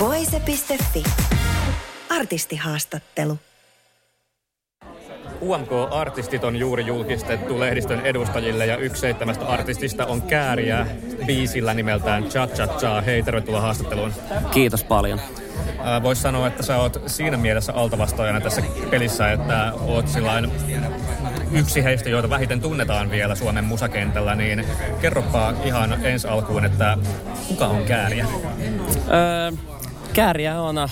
Voise.fi. Artistihaastattelu. UMK-artistit on juuri julkistettu lehdistön edustajille ja yksi seitsemästä artistista on Kääriä biisillä nimeltään Cha Cha Cha. Hei, tervetuloa haastatteluun. Kiitos paljon. Voisi sanoa, että sä oot siinä mielessä altavastaajana tässä pelissä, että oot sillain yksi heistä, joita vähiten tunnetaan vielä Suomen musakentällä, niin kerropa ihan ensi alkuun, että kuka on Kääriä? Öö, Kääriä on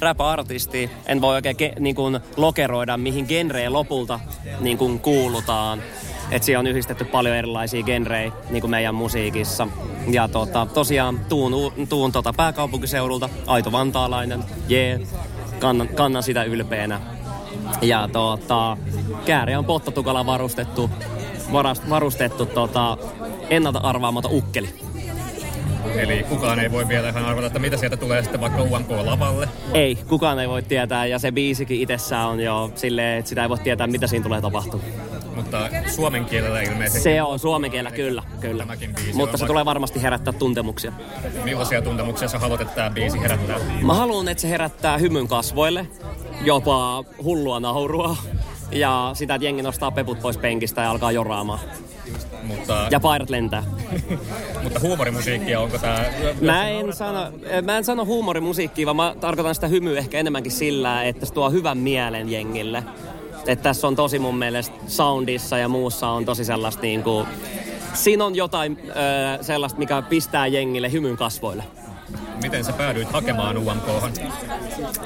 rap-artisti. En voi oikein ke, niin kuin, lokeroida, mihin genreen lopulta niin kuin, kuulutaan. Et siihen on yhdistetty paljon erilaisia genrejä niin kuin meidän musiikissa. Ja tota, tosiaan tuun, tuun tota pääkaupunkiseudulta, aito vantaalainen, jee, yeah. kannan, kannan sitä ylpeänä. Ja tota, kääri on pottatukalla varustettu, varast, varustettu tota, ennalta arvaamaton ukkeli. Eli kukaan ei voi vielä ihan arvata, että mitä sieltä tulee sitten vaikka UMK-lavalle. Ei, kukaan ei voi tietää ja se biisikin itsessään on jo silleen, että sitä ei voi tietää, mitä siinä tulee tapahtumaan. Mutta suomen kielellä ilmeisesti. Se on suomen kielellä, kyllä, kyllä. Mutta se vaikka... tulee varmasti herättää tuntemuksia. Millaisia tuntemuksia sä haluat, että tämä biisi herättää? Mä haluan, että se herättää hymyn kasvoille, jopa hullua naurua. Ja sitä, että jengi nostaa peput pois penkistä ja alkaa joraamaan. Mutta... Ja paidat lentää. Mutta huumorimusiikkia, onko tää... Mä en, sano, mä en sano huumorimusiikkia, vaan mä tarkoitan sitä hymyä ehkä enemmänkin sillä, että se tuo hyvän mielen jengille. Että tässä on tosi mun mielestä soundissa ja muussa on tosi sellaista niin kuin, siinä on jotain ö, sellaista, mikä pistää jengille hymyn kasvoille. Miten sä päädyit hakemaan UMK?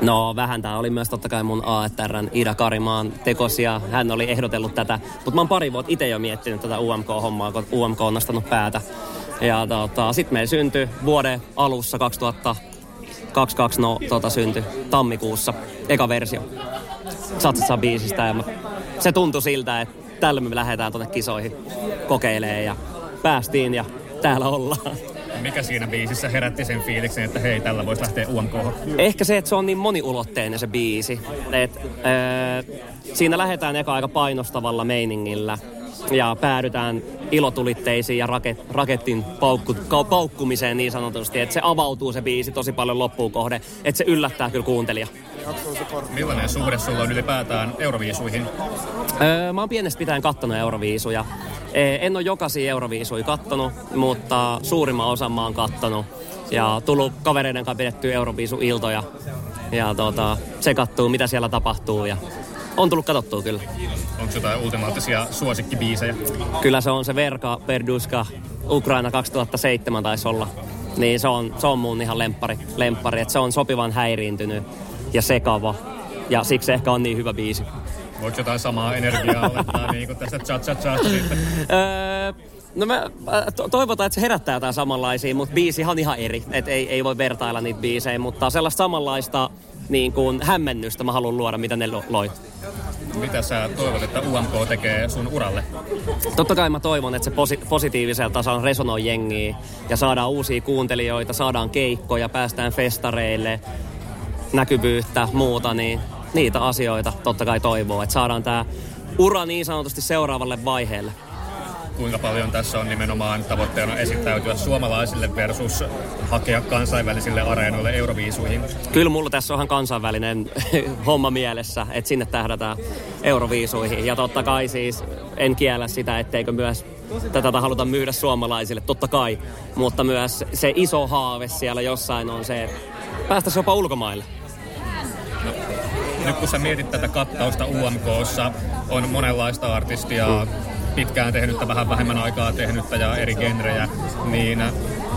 No vähän tää oli myös totta kai mun AETRn Ida Karimaan tekosia. Hän oli ehdotellut tätä, mutta mä oon pari vuotta itse jo miettinyt tätä UMK-hommaa, kun UMK on nostanut päätä. Ja tota, sitten meillä syntyi vuoden alussa 2022 no, tota, syntyi tammikuussa eka versio Satsatsa biisistä. Ja mä, se tuntui siltä, että tällä me lähdetään tuonne kisoihin kokeilemaan ja päästiin ja täällä ollaan. Mikä siinä biisissä herätti sen fiiliksen, että hei, tällä voisi lähteä UMK? Ehkä se, että se on niin moniulotteinen se biisi. Et, äh, siinä lähdetään eka aika painostavalla meiningillä ja päädytään ilotulitteisiin ja raket, raketin paukku, paukkumiseen niin sanotusti, että se avautuu se biisi tosi paljon loppuun kohde, että se yllättää kyllä kuuntelija. Millainen suhde sulla on ylipäätään Euroviisuihin? Öö, mä oon pienestä pitäen kattonut Euroviisuja. En ole jokaisia Euroviisuja kattonut, mutta suurimman osan mä oon kattonut. Ja tullut kavereiden kanssa pidettyä Euroviisu-iltoja. Ja tota, se kattuu, mitä siellä tapahtuu. Ja on tullut katsottua kyllä. Onko jotain ultimaattisia suosikkibiisejä? Kyllä se on se Verka Perduska Ukraina 2007 taisi olla. Niin se on, se on mun ihan lempari, lempari. että se on sopivan häiriintynyt ja sekava. Ja siksi ehkä on niin hyvä biisi. Voiko jotain samaa energiaa olettaa niin kuin tästä cha cha cha sitten? Öö, no mä toivotaan, että se herättää jotain samanlaisia, mutta biisi on ihan eri. Et ei, ei voi vertailla niitä biisejä, mutta sellaista samanlaista niin kuin hämmennystä mä haluan luoda, mitä ne loi. Mitä sä toivot, että UMK tekee sun uralle? Totta kai mä toivon, että se posi- positiivisella tasolla resonoi jengiä ja saadaan uusia kuuntelijoita, saadaan keikkoja, päästään festareille, näkyvyyttä, muuta, niin niitä asioita totta kai toivoo, että saadaan tämä ura niin sanotusti seuraavalle vaiheelle. Kuinka paljon tässä on nimenomaan tavoitteena esittäytyä suomalaisille versus hakea kansainvälisille areenoille Euroviisuihin? Kyllä mulla tässä on kansainvälinen homma mielessä, että sinne tähdätään Euroviisuihin. Ja totta kai siis en kiellä sitä, etteikö myös tätä haluta myydä suomalaisille, totta kai. Mutta myös se iso haave siellä jossain on se, että päästäisiin jopa ulkomaille nyt kun sä mietit tätä kattausta UMKssa, on monenlaista artistia, pitkään tehnyttä, vähän vähemmän aikaa tehnyttä ja eri genrejä, niin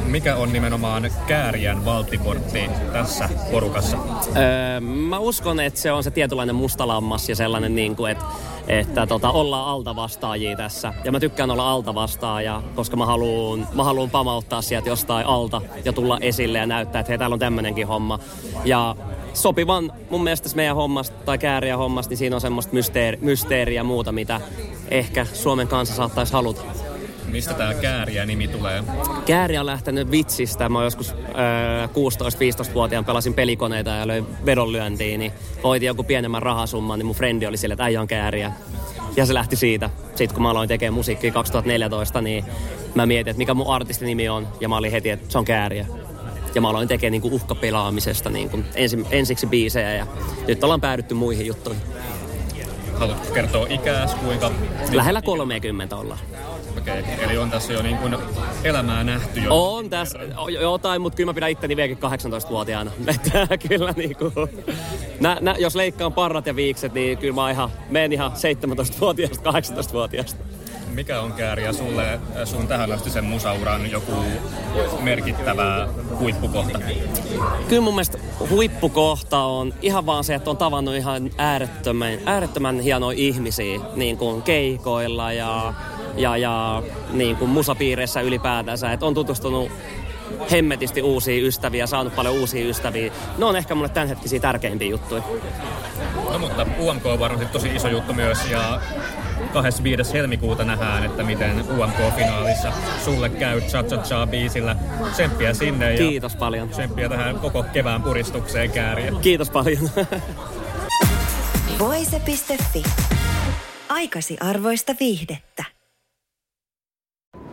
mikä on nimenomaan kääriän valttikortti tässä porukassa? Öö, mä uskon, että se on se tietynlainen mustalammas ja sellainen, niin kuin, että että tota, ollaan altavastaajia tässä. Ja mä tykkään olla altavastaaja, koska mä haluun, mä haluun pamauttaa sieltä jostain alta ja tulla esille ja näyttää, että hei, täällä on tämmönenkin homma. Ja sopivan mun mielestä meidän hommasta tai kääriä hommasta, niin siinä on semmoista mysteeri, mysteeriä ja muuta, mitä ehkä Suomen kanssa saattaisi haluta. Mistä tämä kääriä nimi tulee? Kääriä on lähtenyt vitsistä. Mä joskus äh, 16-15-vuotiaan pelasin pelikoneita ja löin vedonlyöntiin, niin voitin joku pienemmän rahasumman, niin mun frendi oli sille, että äijä on kääriä. Ja se lähti siitä. Sitten kun mä aloin tekemään musiikkia 2014, niin mä mietin, että mikä mun artistin nimi on. Ja mä olin heti, että se on kääriä. Ja mä aloin tekemään niin uhkapelaamisesta niin ensi, ensiksi biisejä ja nyt ollaan päädytty muihin juttuihin. Haluatko kertoa ikääs, kuinka... Lähellä 30 ollaan. Okei, okay. eli on tässä jo niin kuin elämää nähty jo. On tässä jotain, mutta kyllä mä pidän itteni vieläkin 18-vuotiaana. Että kyllä niin kuin, nä, nä, jos leikkaan parrat ja viikset, niin kyllä mä ihan, menen ihan 17-vuotiaasta 18-vuotiaasta. Mikä on Kääriä sulle sun tähän asti sen musauran joku merkittävä huippukohta? Kyllä mun mielestä huippukohta on ihan vaan se, että on tavannut ihan äärettömän, äärettömän hienoja ihmisiä niin kuin keikoilla ja ja, ja niin kuin musapiireissä ylipäätänsä. Että on tutustunut hemmetisti uusia ystäviä, saanut paljon uusia ystäviä. Ne on ehkä mulle tämänhetkisiä tärkeimpiä juttuja. No mutta UMK on varmasti tosi iso juttu myös ja 25. helmikuuta nähdään, että miten UMK-finaalissa sulle käy Cha Cha Cha biisillä. Tsemppiä sinne ja Kiitos paljon. Tsemppiä tähän koko kevään puristukseen kääriä. Kiitos paljon. Voise.fi. Aikasi arvoista viihdettä.